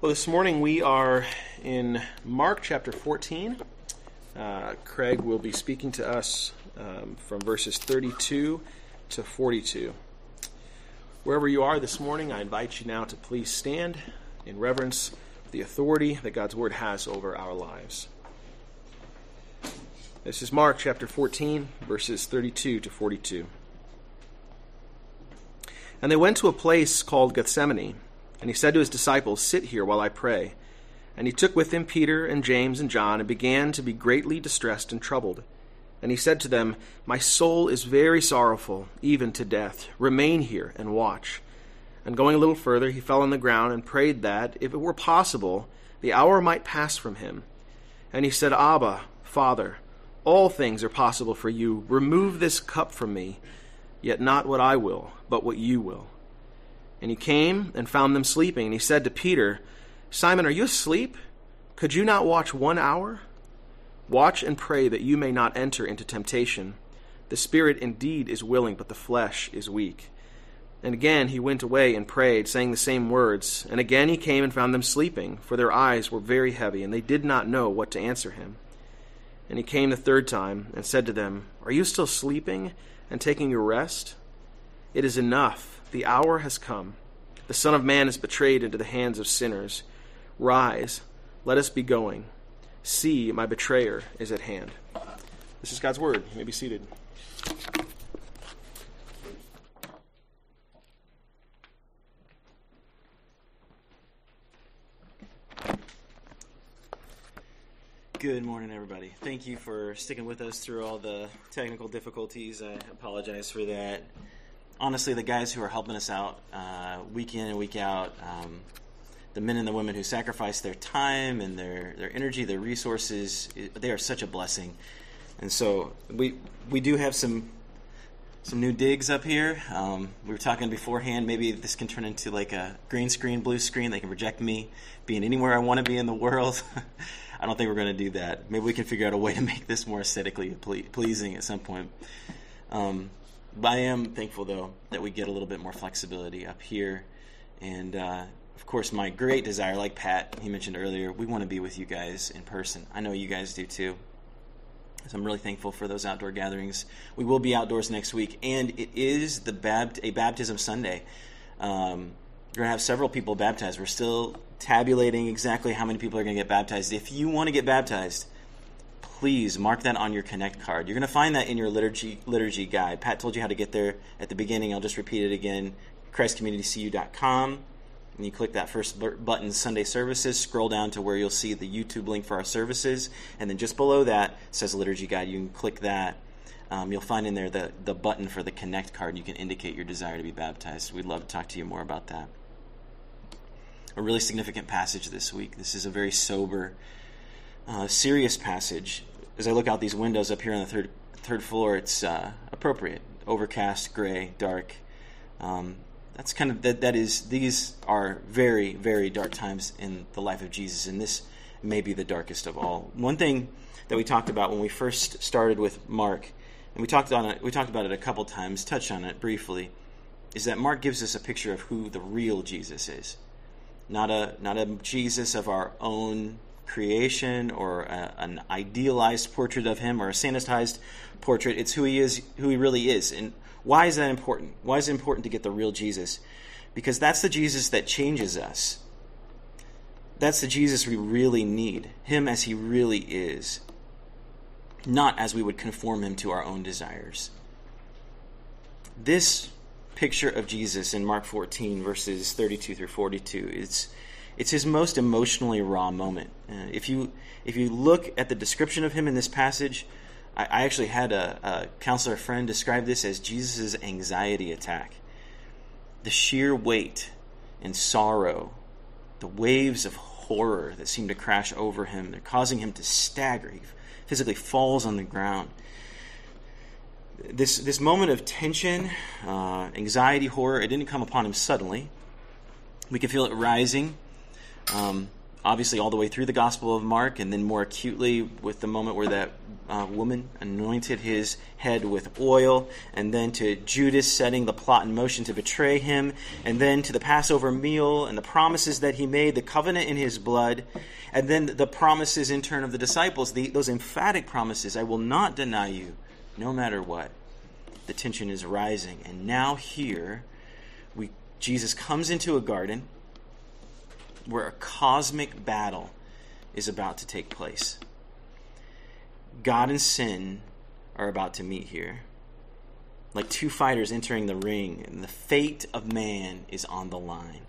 Well, this morning we are in Mark chapter 14. Uh, Craig will be speaking to us um, from verses 32 to 42. Wherever you are this morning, I invite you now to please stand in reverence of the authority that God's Word has over our lives. This is Mark chapter 14, verses 32 to 42. And they went to a place called Gethsemane. And he said to his disciples, Sit here while I pray. And he took with him Peter and James and John, and began to be greatly distressed and troubled. And he said to them, My soul is very sorrowful, even to death. Remain here and watch. And going a little further, he fell on the ground and prayed that, if it were possible, the hour might pass from him. And he said, Abba, Father, all things are possible for you. Remove this cup from me, yet not what I will, but what you will. And he came and found them sleeping. And he said to Peter, Simon, are you asleep? Could you not watch one hour? Watch and pray that you may not enter into temptation. The spirit indeed is willing, but the flesh is weak. And again he went away and prayed, saying the same words. And again he came and found them sleeping, for their eyes were very heavy, and they did not know what to answer him. And he came the third time and said to them, Are you still sleeping and taking your rest? It is enough the hour has come. The Son of Man is betrayed into the hands of sinners. Rise, let us be going. See, my betrayer is at hand. This is God's word. You may be seated. Good morning, everybody. Thank you for sticking with us through all the technical difficulties. I apologize for that honestly, the guys who are helping us out uh, week in and week out, um, the men and the women who sacrifice their time and their, their energy, their resources, they are such a blessing. And so we we do have some some new digs up here. Um, we were talking beforehand. Maybe this can turn into like a green screen, blue screen. They can project me being anywhere I want to be in the world. I don't think we're going to do that. Maybe we can figure out a way to make this more aesthetically ple- pleasing at some point. Um, I am thankful though that we get a little bit more flexibility up here, and uh, of course, my great desire, like Pat he mentioned earlier, we want to be with you guys in person. I know you guys do too. So I'm really thankful for those outdoor gatherings. We will be outdoors next week, and it is the Bapt- a baptism Sunday. Um, we're going to have several people baptized. We're still tabulating exactly how many people are going to get baptized. If you want to get baptized, please mark that on your Connect card. You're going to find that in your liturgy liturgy guide. Pat told you how to get there at the beginning. I'll just repeat it again. ChristCommunityCU.com. And you click that first button, Sunday Services. Scroll down to where you'll see the YouTube link for our services, and then just below that says Liturgy Guide. You can click that. Um, you'll find in there the, the button for the Connect card. You can indicate your desire to be baptized. We'd love to talk to you more about that. A really significant passage this week. This is a very sober, uh, serious passage as I look out these windows up here on the third third floor, it's uh, appropriate. Overcast, gray, dark. Um, that's kind of that. That is. These are very, very dark times in the life of Jesus, and this may be the darkest of all. One thing that we talked about when we first started with Mark, and we talked on it. We talked about it a couple times. Touched on it briefly. Is that Mark gives us a picture of who the real Jesus is, not a not a Jesus of our own creation or a, an idealized portrait of him or a sanitized portrait. It's who he is, who he really is. And why is that important? Why is it important to get the real Jesus? Because that's the Jesus that changes us. That's the Jesus we really need, him as he really is, not as we would conform him to our own desires. This picture of Jesus in Mark 14, verses 32 through 42, is it's his most emotionally raw moment. Uh, if you if you look at the description of him in this passage, I, I actually had a, a counselor friend describe this as Jesus' anxiety attack. The sheer weight and sorrow, the waves of horror that seem to crash over him, they're causing him to stagger. He physically falls on the ground. This this moment of tension, uh, anxiety, horror, it didn't come upon him suddenly. We can feel it rising um, obviously all the way through the Gospel of Mark, and then more acutely with the moment where that uh, woman anointed his head with oil, and then to Judas setting the plot in motion to betray him, and then to the Passover meal and the promises that he made, the covenant in his blood, and then the promises in turn of the disciples, the, those emphatic promises I will not deny you, no matter what. The tension is rising. And now, here, we, Jesus comes into a garden where a cosmic battle is about to take place. God and sin are about to meet here. Like two fighters entering the ring, and the fate of man is on the line.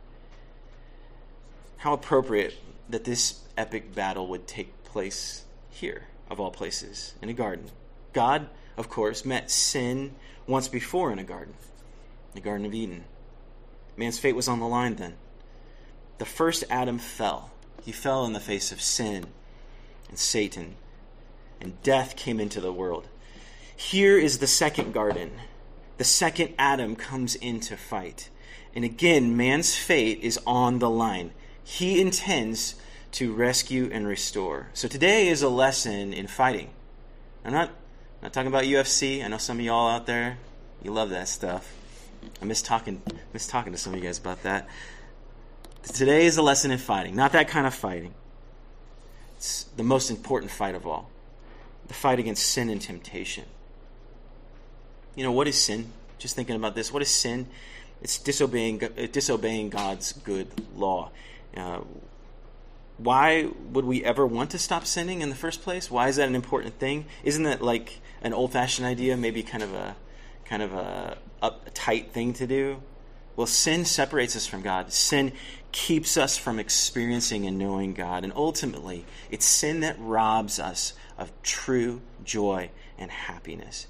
How appropriate that this epic battle would take place here, of all places, in a garden. God, of course, met sin once before in a garden, the Garden of Eden. Man's fate was on the line then the first Adam fell. He fell in the face of sin and Satan, and death came into the world. Here is the second garden. The second Adam comes in to fight. And again, man's fate is on the line. He intends to rescue and restore. So today is a lesson in fighting. I'm not, I'm not talking about UFC. I know some of y'all out there, you love that stuff. I miss talking, miss talking to some of you guys about that. Today is a lesson in fighting, not that kind of fighting. It's the most important fight of all the fight against sin and temptation. You know, what is sin? Just thinking about this. What is sin? It's disobeying, disobeying God's good law. Uh, why would we ever want to stop sinning in the first place? Why is that an important thing? Isn't that like an old-fashioned idea, maybe kind of a kind of a uptight thing to do? Well, sin separates us from God. Sin keeps us from experiencing and knowing God. And ultimately, it's sin that robs us of true joy and happiness.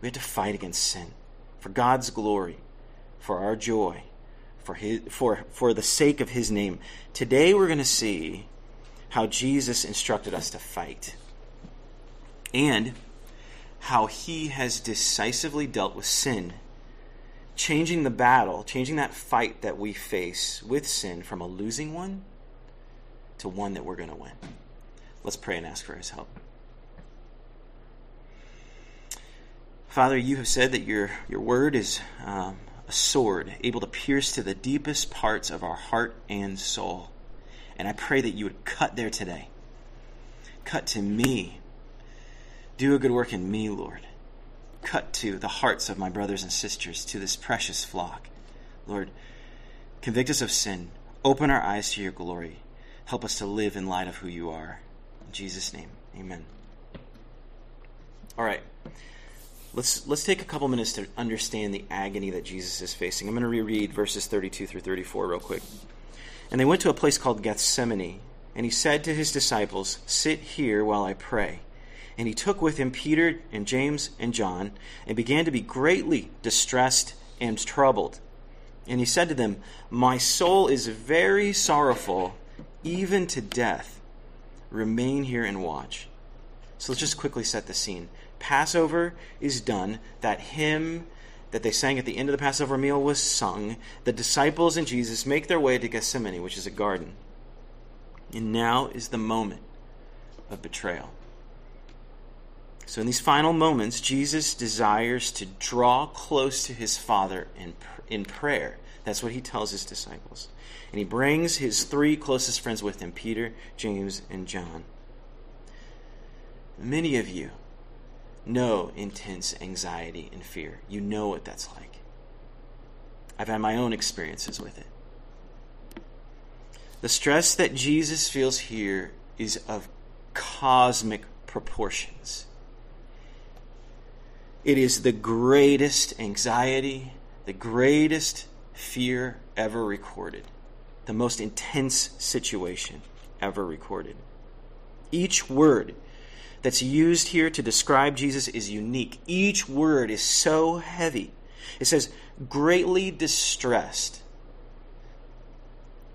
We have to fight against sin for God's glory, for our joy, for, his, for, for the sake of His name. Today, we're going to see how Jesus instructed us to fight and how He has decisively dealt with sin changing the battle, changing that fight that we face with sin from a losing one to one that we're going to win. Let's pray and ask for his help. Father, you have said that your, your word is um, a sword able to pierce to the deepest parts of our heart and soul. And I pray that you would cut there today. Cut to me. Do a good work in me, Lord cut to the hearts of my brothers and sisters, to this precious flock. Lord, convict us of sin. Open our eyes to your glory. Help us to live in light of who you are. In Jesus' name, amen. All right. Let's, let's take a couple minutes to understand the agony that Jesus is facing. I'm going to reread verses 32 through 34 real quick. And they went to a place called Gethsemane, and he said to his disciples, Sit here while I pray. And he took with him Peter and James and John, and began to be greatly distressed and troubled. And he said to them, My soul is very sorrowful, even to death. Remain here and watch. So let's just quickly set the scene. Passover is done. That hymn that they sang at the end of the Passover meal was sung. The disciples and Jesus make their way to Gethsemane, which is a garden. And now is the moment of betrayal. So, in these final moments, Jesus desires to draw close to his Father in, in prayer. That's what he tells his disciples. And he brings his three closest friends with him Peter, James, and John. Many of you know intense anxiety and fear. You know what that's like. I've had my own experiences with it. The stress that Jesus feels here is of cosmic proportions. It is the greatest anxiety, the greatest fear ever recorded, the most intense situation ever recorded. Each word that's used here to describe Jesus is unique. Each word is so heavy. It says, greatly distressed.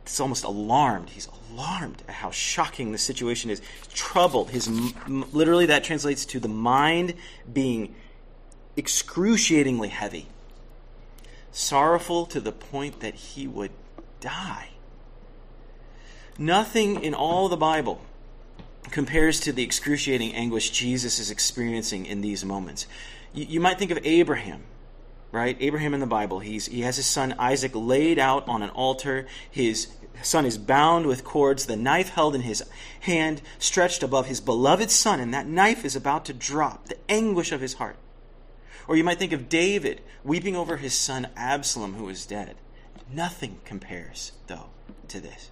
It's almost alarmed. He's alarmed at how shocking the situation is. Troubled. His literally that translates to the mind being excruciatingly heavy, sorrowful to the point that he would die. Nothing in all the Bible compares to the excruciating anguish Jesus is experiencing in these moments. You, you might think of Abraham, right? Abraham in the Bible. He's, he has his son Isaac laid out on an altar. His son is bound with cords, the knife held in his hand, stretched above his beloved son, and that knife is about to drop, the anguish of his heart. Or you might think of David weeping over his son Absalom, who is dead. Nothing compares, though, to this.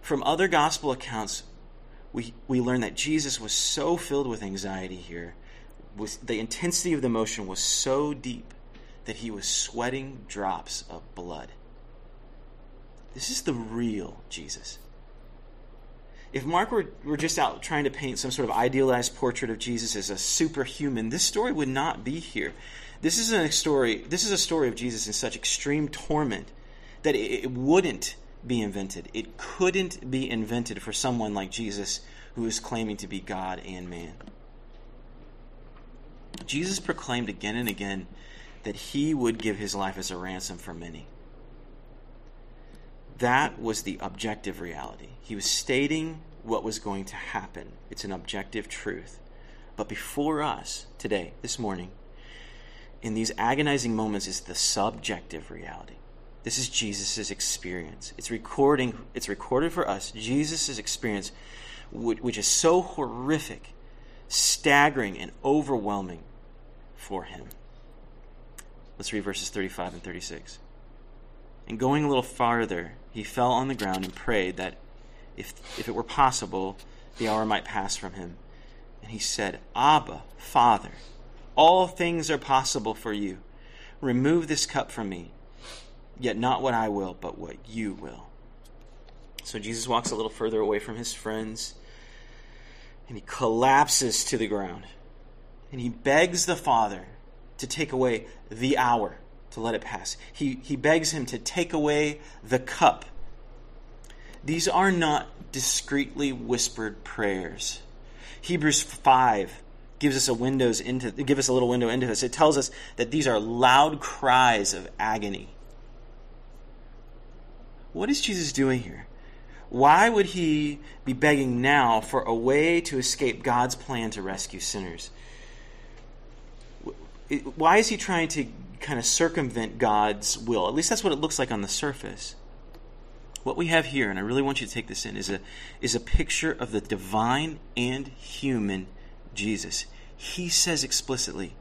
From other gospel accounts, we, we learn that Jesus was so filled with anxiety here, was, the intensity of the emotion was so deep that he was sweating drops of blood. This is the real Jesus. If Mark were, were just out trying to paint some sort of idealized portrait of Jesus as a superhuman, this story would not be here. This is a story. This is a story of Jesus in such extreme torment that it, it wouldn't be invented. It couldn't be invented for someone like Jesus who is claiming to be God and man. Jesus proclaimed again and again that he would give his life as a ransom for many. That was the objective reality. He was stating what was going to happen. It's an objective truth. But before us today, this morning, in these agonizing moments is the subjective reality. This is Jesus' experience. It's recording it's recorded for us Jesus' experience which is so horrific, staggering and overwhelming for him. Let's read verses 35 and 36. And going a little farther, he fell on the ground and prayed that if, if it were possible, the hour might pass from him. And he said, Abba, Father, all things are possible for you. Remove this cup from me, yet not what I will, but what you will. So Jesus walks a little further away from his friends, and he collapses to the ground. And he begs the Father to take away the hour to let it pass. He, he begs him to take away the cup. These are not discreetly whispered prayers. Hebrews 5 gives us a windows into give us a little window into this. It tells us that these are loud cries of agony. What is Jesus doing here? Why would he be begging now for a way to escape God's plan to rescue sinners? Why is he trying to kind of circumvent God's will. At least that's what it looks like on the surface. What we have here, and I really want you to take this in, is a, is a picture of the divine and human Jesus. He says explicitly,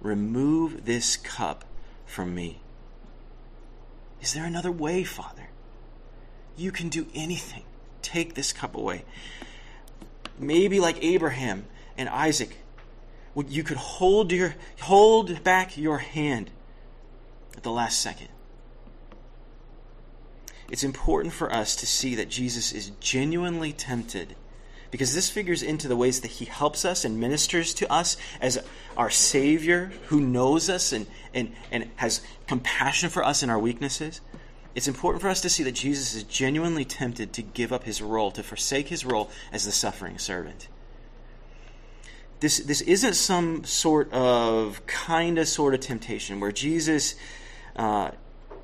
Remove this cup from me. Is there another way, Father? You can do anything. Take this cup away. Maybe like Abraham and Isaac, you could hold your hold back your hand at the last second. It's important for us to see that Jesus is genuinely tempted because this figures into the ways that he helps us and ministers to us as our Savior who knows us and, and, and has compassion for us in our weaknesses. It's important for us to see that Jesus is genuinely tempted to give up his role, to forsake his role as the suffering servant this this isn't some sort of kind of sort of temptation where Jesus uh,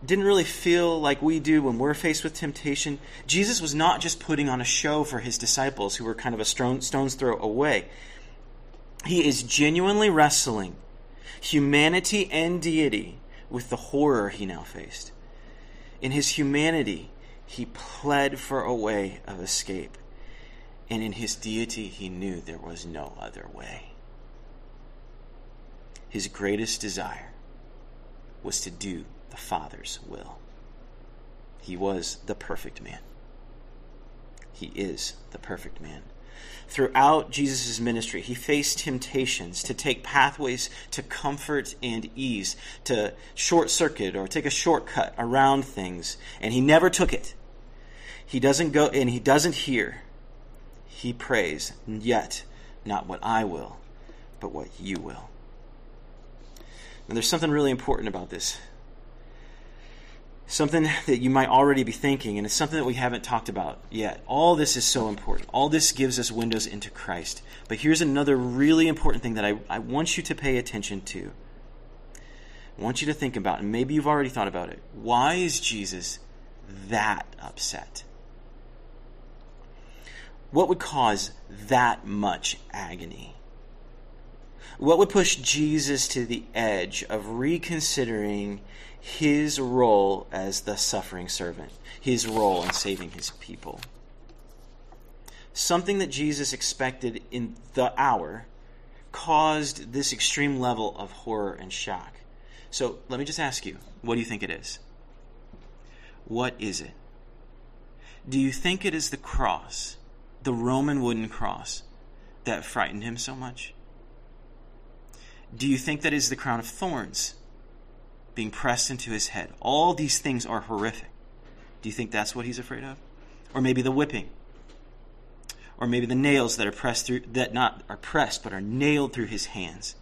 didn't really feel like we do when we're faced with temptation. Jesus was not just putting on a show for his disciples who were kind of a stone, stone's throw away. He is genuinely wrestling humanity and deity with the horror he now faced. In his humanity, he pled for a way of escape and in his deity he knew there was no other way. His greatest desire was to do the Father's will. He was the perfect man. He is the perfect man. Throughout Jesus' ministry, he faced temptations to take pathways to comfort and ease, to short circuit or take a shortcut around things, and he never took it. He doesn't go and he doesn't hear he prays, Yet not what I will, but what you will. Now, there's something really important about this. Something that you might already be thinking, and it's something that we haven't talked about yet. All this is so important. All this gives us windows into Christ. But here's another really important thing that I, I want you to pay attention to. I want you to think about, and maybe you've already thought about it. Why is Jesus that upset What would cause that much agony? What would push Jesus to the edge of reconsidering his role as the suffering servant, his role in saving his people? Something that Jesus expected in the hour caused this extreme level of horror and shock. So let me just ask you what do you think it is? What is it? Do you think it is the cross, the Roman wooden cross, that frightened him so much? Do you think that is the crown of thorns being pressed into his head? All these things are horrific. Do you think that's what he's afraid of? Or maybe the whipping? Or maybe the nails that are pressed through that not are pressed but are nailed through his hands?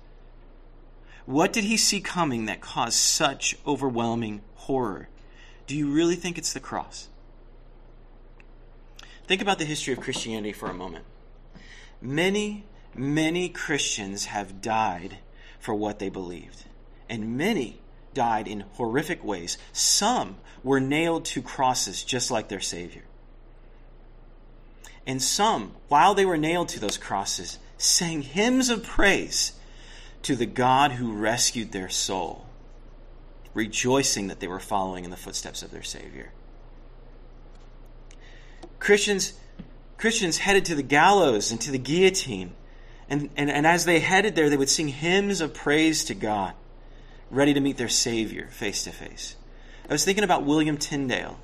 What did he see coming that caused such overwhelming horror? Do you really think it's the cross? Think about the history of Christianity for a moment. Many, many Christians have died for what they believed. And many died in horrific ways. Some were nailed to crosses just like their Savior. And some, while they were nailed to those crosses, sang hymns of praise to the God who rescued their soul, rejoicing that they were following in the footsteps of their Savior. Christians, Christians headed to the gallows and to the guillotine and, and, and as they headed there, they would sing hymns of praise to God, ready to meet their Savior face to face. I was thinking about William Tyndale,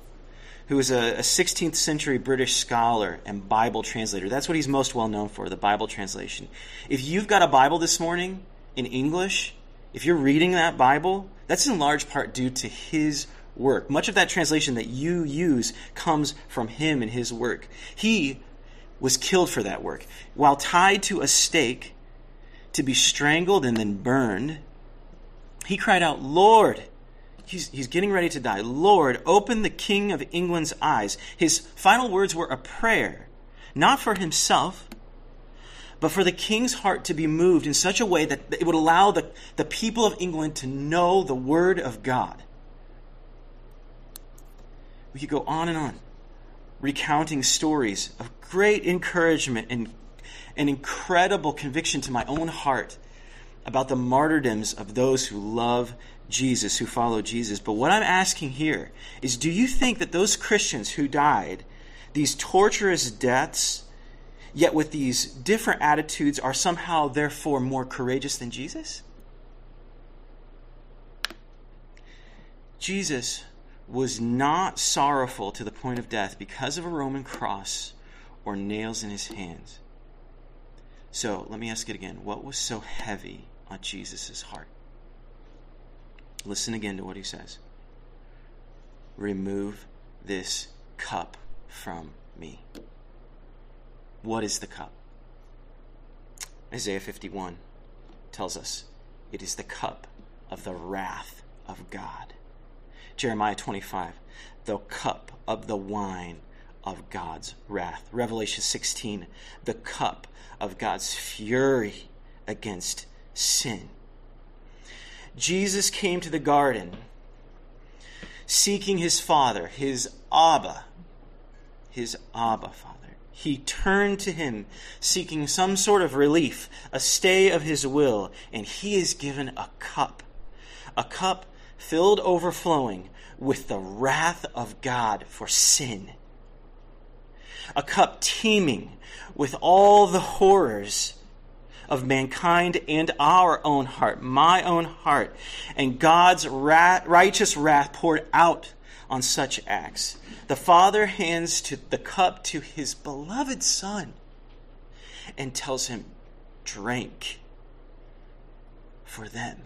who was a, a 16th century British scholar and Bible translator. That's what he's most well known for, the Bible translation. If you've got a Bible this morning in English, if you're reading that Bible, that's in large part due to his work. Much of that translation that you use comes from him and his work. He was killed for that work. While tied to a stake to be strangled and then burned, he cried out, Lord, he's, he's getting ready to die. Lord, open the King of England's eyes. His final words were a prayer, not for himself, but for the king's heart to be moved in such a way that it would allow the, the people of England to know the word of God. We could go on and on recounting stories of great encouragement and an incredible conviction to my own heart about the martyrdoms of those who love Jesus, who follow Jesus. But what I'm asking here is do you think that those Christians who died, these torturous deaths, yet with these different attitudes, are somehow therefore more courageous than Jesus? Jesus was not sorrowful to the point of death because of a Roman cross or nails in his hands. So let me ask it again. What was so heavy on Jesus' heart? Listen again to what he says Remove this cup from me. What is the cup? Isaiah 51 tells us it is the cup of the wrath of God. Jeremiah 25, the cup of the wine of God's wrath. Revelation 16, the cup of God's fury against sin. Jesus came to the garden seeking his Father, his Abba, his Abba Father. He turned to him seeking some sort of relief, a stay of his will, and he is given a cup. A cup filled overflowing with the wrath of God for sin. A cup teeming with all the horrors of mankind and our own heart, my own heart, and God's wrath, righteous wrath poured out on such acts. The Father hands the cup to his beloved Son and tells him, Drink for them.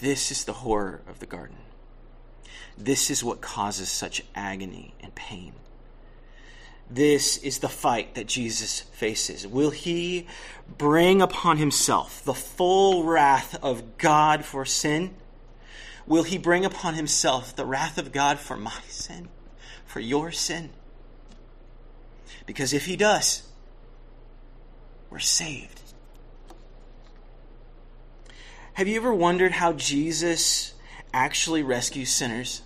This is the horror of the garden. This is what causes such agony and pain. This is the fight that Jesus faces. Will he bring upon himself the full wrath of God for sin? Will he bring upon himself the wrath of God for my sin, for your sin? Because if he does, we're saved. Have you ever wondered how Jesus actually rescues sinners?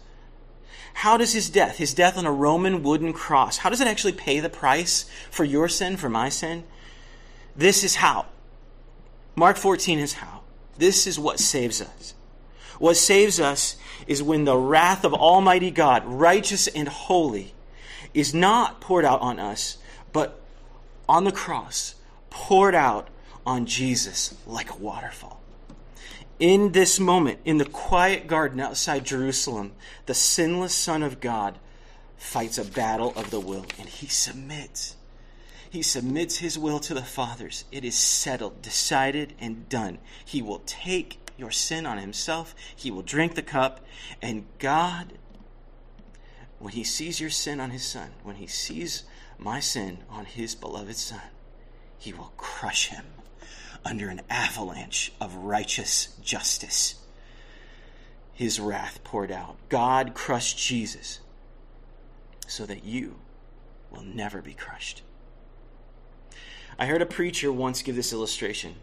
How does his death, his death on a Roman wooden cross, how does it actually pay the price for your sin, for my sin? This is how. Mark 14 is how. This is what saves us. What saves us is when the wrath of Almighty God, righteous and holy, is not poured out on us, but on the cross, poured out on Jesus like a waterfall. In this moment, in the quiet garden outside Jerusalem, the sinless Son of God fights a battle of the will and he submits. He submits his will to the Father's. It is settled, decided, and done. He will take your sin on himself, he will drink the cup, and God, when he sees your sin on his Son, when he sees my sin on his beloved Son, he will crush him under an avalanche of righteous justice. His wrath poured out. God crushed Jesus so that you will never be crushed. I heard a preacher once give this illustration.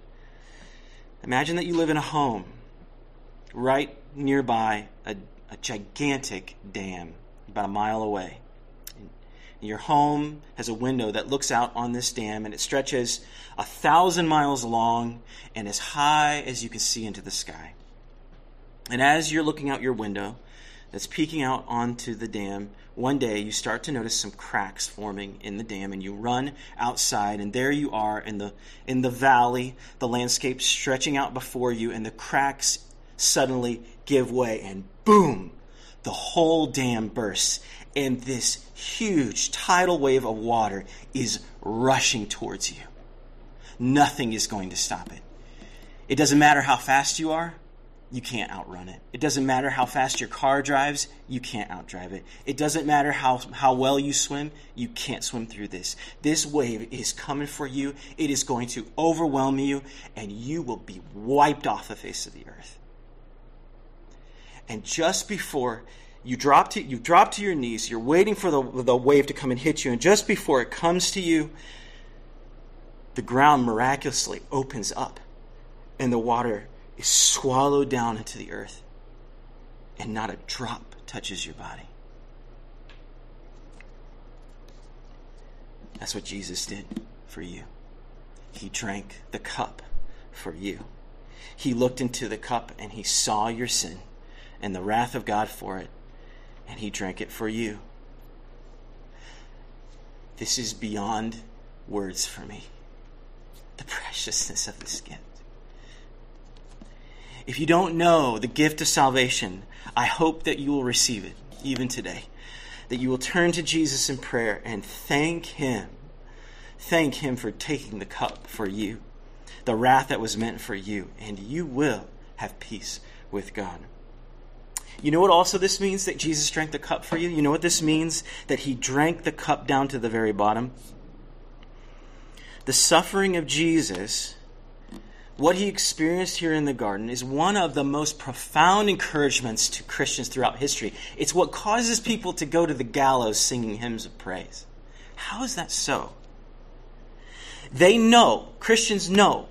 Imagine that you live in a home right nearby a, a gigantic dam, about a mile away. Your home has a window that looks out on this dam, and it stretches a thousand miles long and as high as you can see into the sky. And as you're looking out your window that's peeking out onto the dam, one day you start to notice some cracks forming in the dam, and you run outside, and there you are in the in the valley, the landscape stretching out before you, and the cracks suddenly give way, and boom, the whole dam bursts, and this huge tidal wave of water is rushing towards you. Nothing is going to stop it. It doesn't matter how fast you are, you can't outrun it. It doesn't matter how fast your car drives, you can't outdrive it. It doesn't matter how, how well you swim, you can't swim through this. This wave is coming for you. It is going to overwhelm you, and you will be wiped off the face of the earth. And just before you drop to you drop to your knees. You're waiting for the, the wave to come and hit you. And just before it comes to you the ground miraculously opens up and the water is swallowed down into the earth and not a drop touches your body. That's what jesus did for you. He drank the cup for you. He looked into the cup and he saw your sin and the wrath of god for it and he drank it for you. This is beyond words for me. The preciousness of this gift. If you don't know the gift of salvation, I hope that you will receive it even today. That you will turn to Jesus in prayer and thank Him. Thank Him for taking the cup for you, the wrath that was meant for you, and you will have peace with God. You know what also this means that Jesus drank the cup for you? You know what this means? That he drank the cup down to the very bottom? The suffering of Jesus, what he experienced here in the garden, is one of the most profound encouragements to Christians throughout history. It's what causes people to go to the gallows singing hymns of praise. How is that so? They know, Christians know,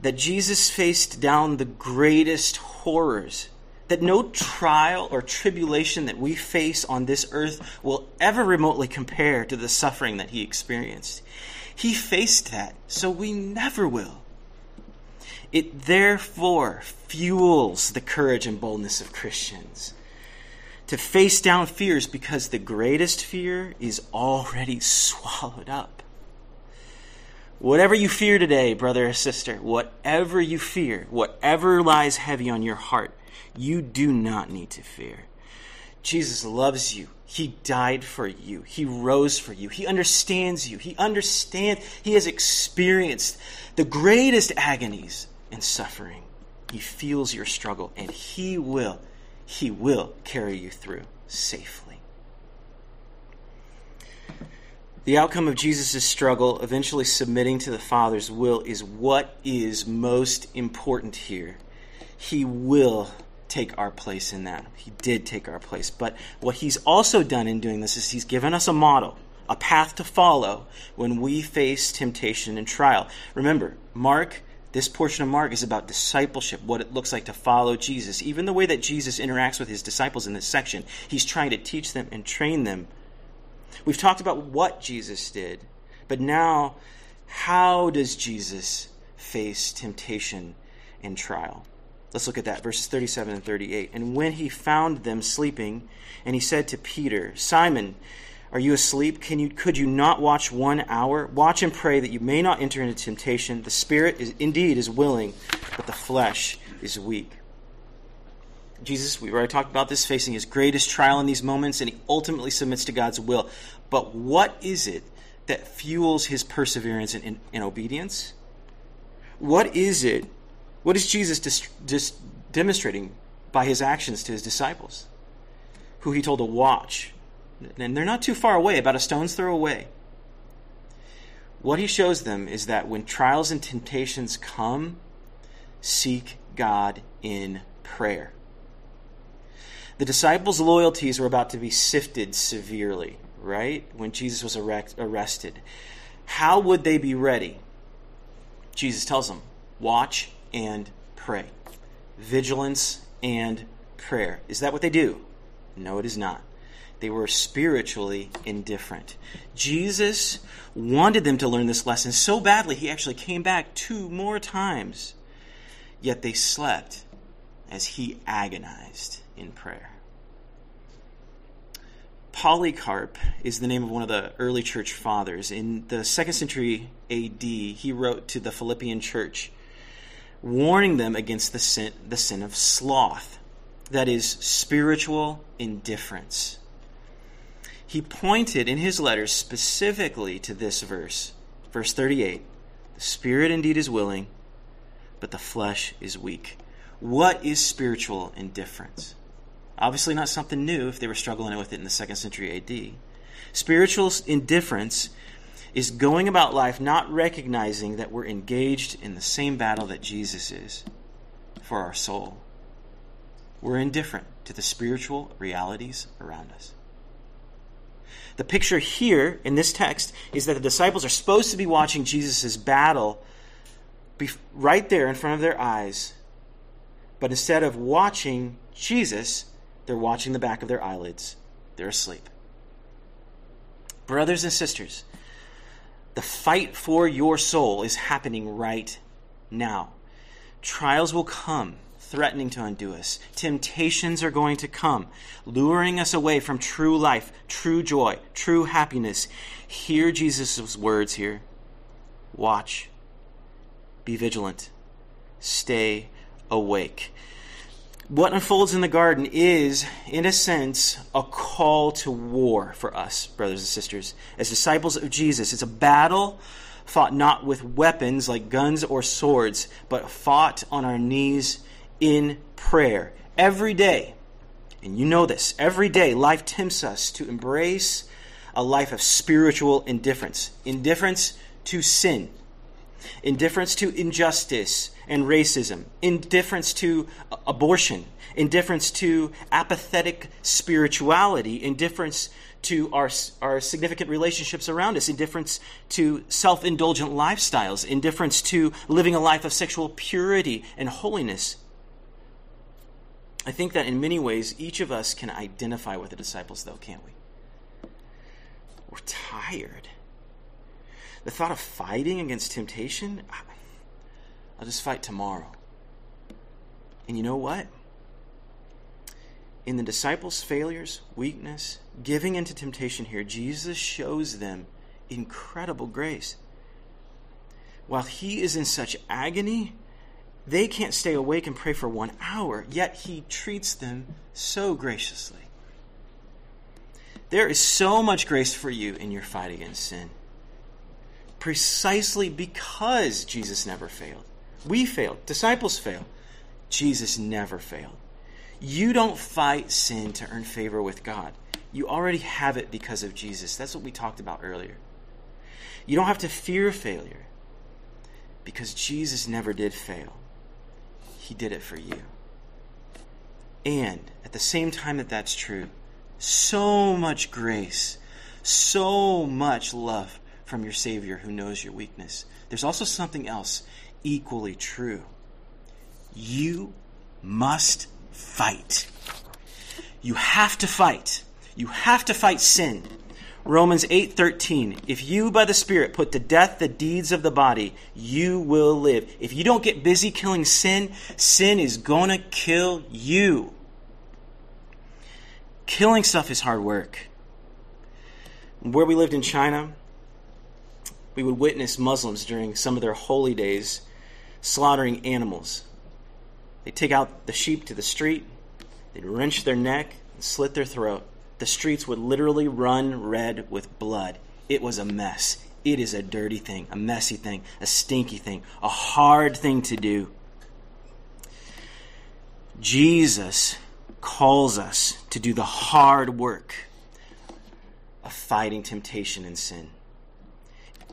that Jesus faced down the greatest horrors that no trial or tribulation that we face on this earth will ever remotely compare to the suffering that he experienced. He faced that, so we never will. It therefore fuels the courage and boldness of Christians to face down fears because the greatest fear is already swallowed up. Whatever you fear today, brother or sister, whatever you fear, whatever lies heavy on your heart, you do not need to fear. Jesus loves you. He died for you. He rose for you. He understands you. He understands, he has experienced the greatest agonies and suffering. He feels your struggle and he will, he will carry you through safely. The outcome of Jesus' struggle, eventually submitting to the Father's will, is what is most important here. He will take our place in that. He did take our place. But what he's also done in doing this is he's given us a model, a path to follow when we face temptation and trial. Remember, Mark This portion of Mark is about discipleship, what it looks like to follow Jesus. Even the way that Jesus interacts with his disciples in this section, he's trying to teach them and train them. We've talked about what Jesus did, but now, how does Jesus face temptation and trial? Let's look at that, verses 37 and 38. And when he found them sleeping, and he said to Peter, Simon, are you asleep? Can you, could you not watch one hour? Watch and pray that you may not enter into temptation. The spirit is indeed is willing, but the flesh is weak. Jesus, we already talked about this, facing his greatest trial in these moments, and he ultimately submits to God's will. But what is it that fuels his perseverance and, and obedience? What is it? What is Jesus dis, dis, demonstrating by his actions to his disciples, who he told to watch and they're not too far away, about a stone's throw away. What he shows them is that when trials and temptations come, seek God in prayer. The disciples' loyalties were about to be sifted severely, right? When Jesus was arrested. How would they be ready? Jesus tells them watch and pray. Vigilance and prayer. Is that what they do? No, it is not. They were spiritually indifferent. Jesus wanted them to learn this lesson so badly, he actually came back two more times. Yet they slept as he agonized in prayer. Polycarp is the name of one of the early church fathers. In the second century AD, he wrote to the Philippian church, warning them against the sin, the sin of sloth, that is, spiritual indifference he pointed in his letters specifically to this verse, verse 38. The spirit indeed is willing, but the flesh is weak. What is spiritual indifference? Obviously, not something new if they were struggling with it in the second century AD. Spiritual indifference is going about life not recognizing that we're engaged in the same battle that Jesus is for our soul. We're indifferent to the spiritual realities around us. The picture here in this text is that the disciples are supposed to be watching Jesus' battle right there in front of their eyes. But instead of watching Jesus, they're watching the back of their eyelids. They're asleep. Brothers and sisters, the fight for your soul is happening right now. Trials will come threatening to undo us. Temptations are going to come, luring us away from true life, true joy, true happiness. Hear Jesus' words here. Watch. Be vigilant. Stay awake. What unfolds in the garden is, in a sense, a call to war for us, brothers and sisters. As disciples of Jesus, it's a battle fought not with weapons like guns or swords, but fought on our knees in prayer every day. And you know this. Every day, life tempts us to embrace a life of spiritual indifference indifference to sin, indifference to injustice and racism, indifference to uh, abortion, indifference to apathetic spirituality, indifference to our, our significant relationships around us, indifference to self indulgent lifestyles, indifference to living a life of sexual purity and holiness. I think that in many ways, each of us can identify with the disciples, though, can't we? We're tired. The thought of fighting against temptation, I'll just fight tomorrow. And you know what? In the disciples' failures, weakness, giving into temptation here, Jesus shows them incredible grace. While he is in such agony, they can't stay awake and pray for one hour, yet he treats them so graciously. There is so much grace for you in your fight against sin. Precisely because Jesus never failed. We failed. Disciples failed. Jesus never failed. You don't fight sin to earn favor with God. You already have it because of Jesus. That's what we talked about earlier. You don't have to fear failure because Jesus never did fail. He did it for you. And at the same time that that's true, so much grace, so much love from your Savior who knows your weakness. There's also something else equally true. You must fight. You have to fight. You have to fight sin. Romans 8:13 If you by the spirit put to death the deeds of the body you will live. If you don't get busy killing sin, sin is going to kill you. Killing stuff is hard work. Where we lived in China, we would witness Muslims during some of their holy days slaughtering animals. They'd take out the sheep to the street, they'd wrench their neck and slit their throat the streets would literally run red with blood. It was a mess. It is a dirty thing, a messy thing, a stinky thing, a hard thing to do. Jesus calls us to do the hard work of fighting temptation and sin.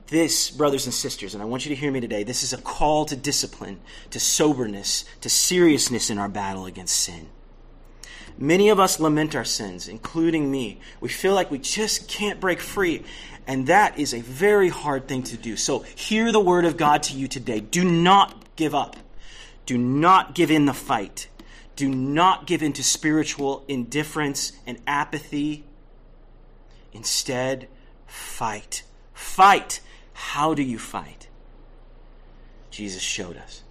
This, brothers and sisters, and I want you to hear me today, this is a call to discipline, to soberness, to seriousness in our battle against sin. Many of us lament our sins, including me. We feel like we just can't break free. And that is a very hard thing to do. So hear the word of God to you today. Do not give up. Do not give in the fight. Do not give in to spiritual indifference and apathy. Instead, fight. Fight. How do you fight? Jesus showed us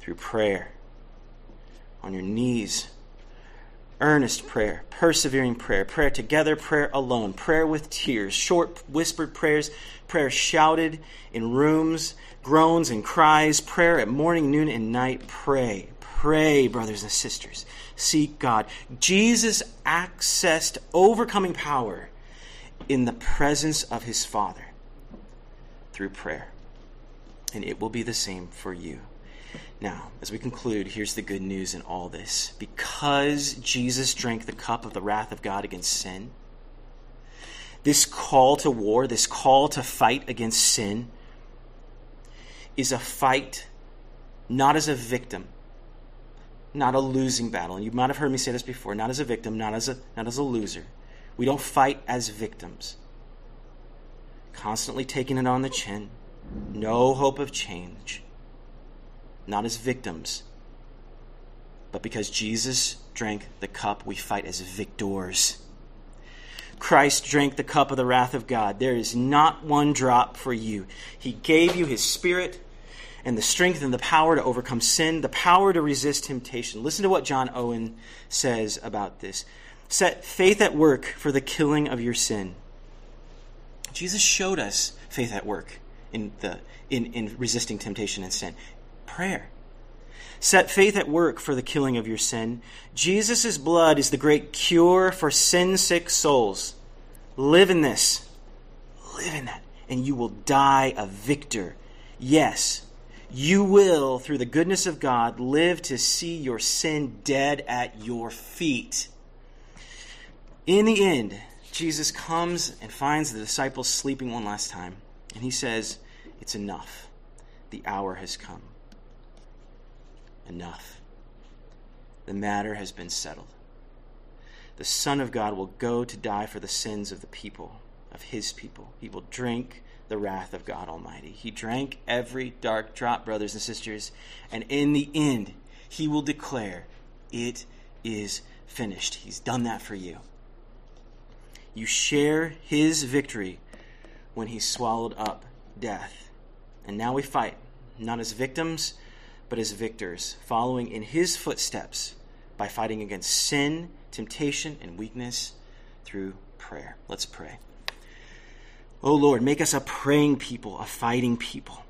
through prayer, on your knees earnest prayer, persevering prayer, prayer together, prayer alone, prayer with tears, short whispered prayers, prayer shouted in rooms, groans and cries, prayer at morning, noon, and night. Pray, pray, brothers and sisters. Seek God. Jesus accessed overcoming power in the presence of his Father through prayer. And it will be the same for you. Now, as we conclude, here's the good news in all this. Because Jesus drank the cup of the wrath of God against sin, this call to war, this call to fight against sin, is a fight not as a victim, not a losing battle. And you might have heard me say this before not as a victim, not as a, not as a loser. We don't fight as victims. Constantly taking it on the chin, no hope of change not as victims, but because Jesus drank the cup, we fight as victors. Christ drank the cup of the wrath of God. There is not one drop for you. He gave you His Spirit and the strength and the power to overcome sin, the power to resist temptation. Listen to what John Owen says about this. Set faith at work for the killing of your sin. Jesus showed us faith at work in, the, in, in resisting temptation and sin prayer. Set faith at work for the killing of your sin. Jesus' blood is the great cure for sin sick souls. Live in this. Live in that. And you will die a victor. Yes, you will, through the goodness of God, live to see your sin dead at your feet. In the end, Jesus comes and finds the disciples sleeping one last time. And he says, It's enough. The hour has come enough. The matter has been settled. The Son of God will go to die for the sins of the people, of his people. He will drink the wrath of God Almighty. He drank every dark drop, brothers and sisters, and in the end, he will declare, It is finished. He's done that for you. You share his victory when he swallowed up death. And now we fight, not as victims, but as victors, following in his footsteps by fighting against sin, temptation, and weakness through prayer. Let's pray. Oh Lord, make us a praying people, a fighting people.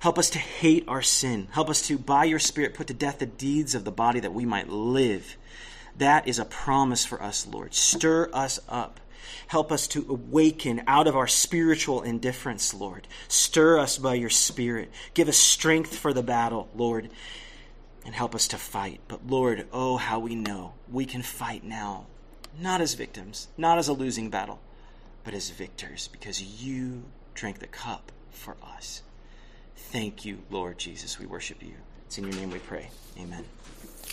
Help us to hate our sin. Help us to, by your Spirit, put to death the deeds of the body that we might live. That is a promise for us, Lord. Stir us up Help us to awaken out of our spiritual indifference, Lord. Stir us by your Spirit. Give us strength for the battle, Lord, and help us to fight. But, Lord, oh, how we know we can fight now, not as victims, not as a losing battle, but as victors, because you drank the cup for us. Thank you, Lord Jesus. We worship you. It's in your name we pray. Amen.